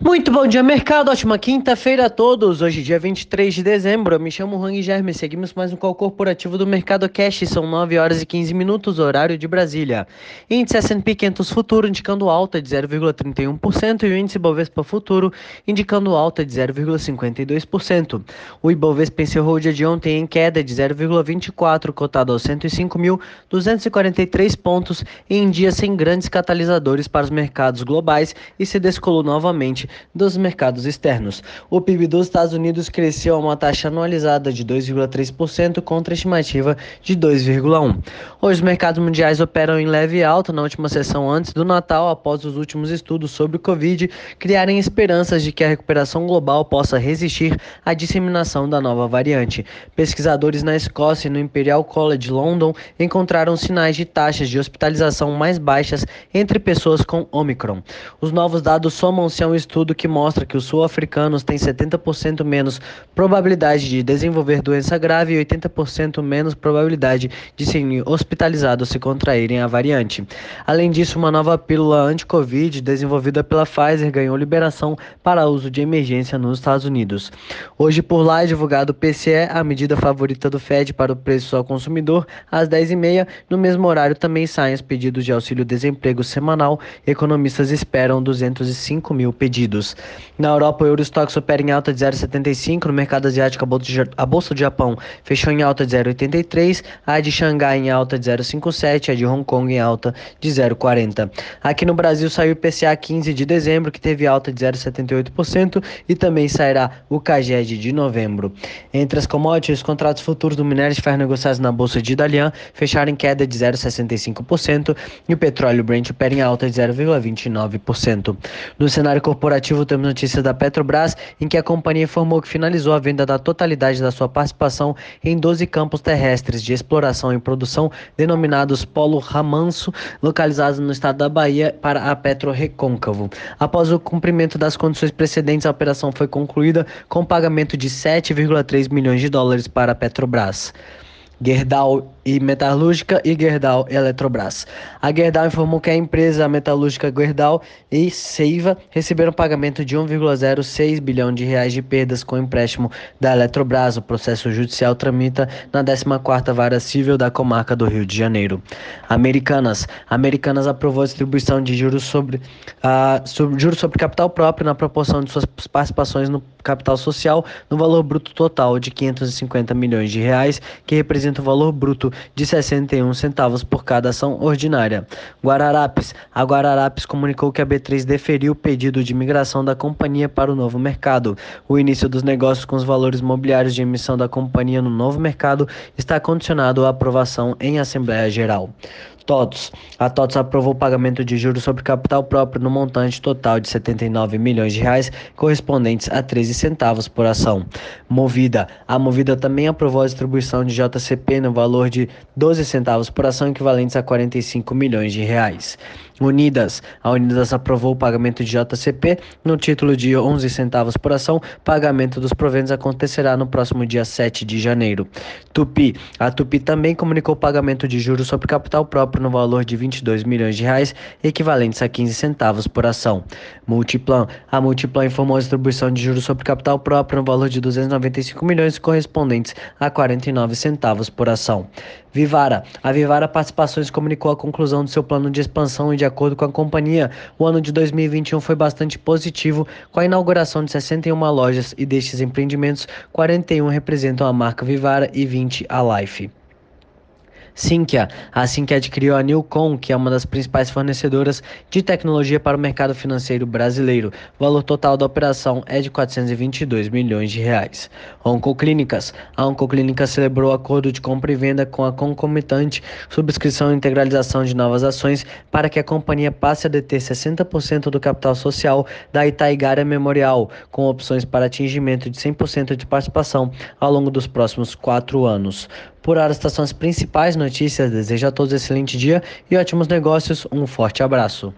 Muito bom dia, mercado. Ótima quinta-feira a todos. Hoje, dia 23 de dezembro. Eu me chamo Rang Germe. Seguimos mais um call corporativo do Mercado Cash. São 9 horas e 15 minutos, horário de Brasília. Índice S&P 500 Futuro indicando alta de 0,31% e o índice Bovespa Futuro indicando alta de 0,52%. O Ibovespa encerrou o dia de ontem em queda de 0,24, cotado aos 105.243 pontos em dia sem grandes catalisadores para os mercados globais e se descolou novamente dos mercados externos. O PIB dos Estados Unidos cresceu a uma taxa anualizada de 2,3% contra a estimativa de 2,1%. Hoje os mercados mundiais operam em leve alta na última sessão antes do Natal, após os últimos estudos sobre o Covid criarem esperanças de que a recuperação global possa resistir à disseminação da nova variante. Pesquisadores na Escócia e no Imperial College London encontraram sinais de taxas de hospitalização mais baixas entre pessoas com Omicron. Os novos dados somam-se a um estudo estudo que mostra que os sul-africanos têm 70% menos probabilidade de desenvolver doença grave e 80% menos probabilidade de serem hospitalizados se contraírem a variante. Além disso, uma nova pílula anti-Covid desenvolvida pela Pfizer ganhou liberação para uso de emergência nos Estados Unidos. Hoje, por lá, é divulgado o PCE, a medida favorita do Fed para o preço ao consumidor, às 10h30. No mesmo horário, também saem os pedidos de auxílio-desemprego semanal. Economistas esperam 205 mil pedidos. Na Europa, o Eurostox opera em alta de 0,75. No mercado asiático, a Bolsa do Japão fechou em alta de 0,83. A de Xangai em alta de 0,57. A de Hong Kong em alta de 0,40. Aqui no Brasil saiu o PCA 15 de dezembro, que teve alta de 0,78%. E também sairá o CAGED de novembro. Entre as commodities, os contratos futuros do minério de ferro negociados na Bolsa de Dalian fecharam em queda de 0,65%. E o petróleo Brent opera em alta de 0,29%. No cenário corporativo, corporativo, temos notícia da Petrobras, em que a companhia informou que finalizou a venda da totalidade da sua participação em 12 campos terrestres de exploração e produção, denominados Polo Ramanso, localizados no estado da Bahia, para a Petro Recôncavo. Após o cumprimento das condições precedentes, a operação foi concluída com pagamento de 7,3 milhões de dólares para a Petrobras. Gerdau e Metalúrgica e Gerdau Eletrobras. A Gerdau informou que a empresa metalúrgica Gerdau e Seiva receberam pagamento de 1,06 bilhão de reais de perdas com empréstimo da Eletrobras. O processo judicial tramita na 14ª Vara Civil da comarca do Rio de Janeiro. Americanas. Americanas aprovou a distribuição de juros sobre, uh, sobre juros sobre capital próprio na proporção de suas participações no capital social no valor bruto total de 550 milhões de reais, que representa o valor bruto de 61 centavos por cada ação ordinária. Guararapes. A Guararapes comunicou que a B3 deferiu o pedido de migração da companhia para o novo mercado. O início dos negócios com os valores mobiliários de emissão da companhia no novo mercado está condicionado à aprovação em Assembleia Geral. TOTOS. A TOTOS aprovou o pagamento de juros sobre capital próprio no montante total de 79 milhões de reais, correspondentes a 13 centavos por ação. Movida. A Movida também aprovou a distribuição de JCP no valor de 12 centavos por ação, equivalentes a 45 milhões de reais. Unidas. A Unidas aprovou o pagamento de JCP no título de 11 centavos por ação. Pagamento dos proventos acontecerá no próximo dia 7 de janeiro. Tupi. A Tupi também comunicou o pagamento de juros sobre capital próprio no valor de 22 milhões de reais, equivalentes a 15 centavos por ação. Multiplan. A Multiplan informou a distribuição de juros sobre capital próprio no valor de 295 milhões, correspondentes a 49 centavos por ação. Vivara. A Vivara Participações comunicou a conclusão do seu plano de expansão e de acordo com a companhia, o ano de 2021 foi bastante positivo, com a inauguração de 61 lojas e destes empreendimentos, 41 representam a marca Vivara e 20 a Life. Sinqia. A Sinqia adquiriu a Newcom, que é uma das principais fornecedoras de tecnologia para o mercado financeiro brasileiro. O valor total da operação é de 422 milhões de reais. Oncoclínicas. A Oncoclínica celebrou acordo de compra e venda com a concomitante subscrição e integralização de novas ações para que a companhia passe a deter 60% do capital social da Itaigara Memorial, com opções para atingimento de 100% de participação ao longo dos próximos quatro anos. Por são as principais notícias. Desejo a todos um excelente dia e ótimos negócios. Um forte abraço.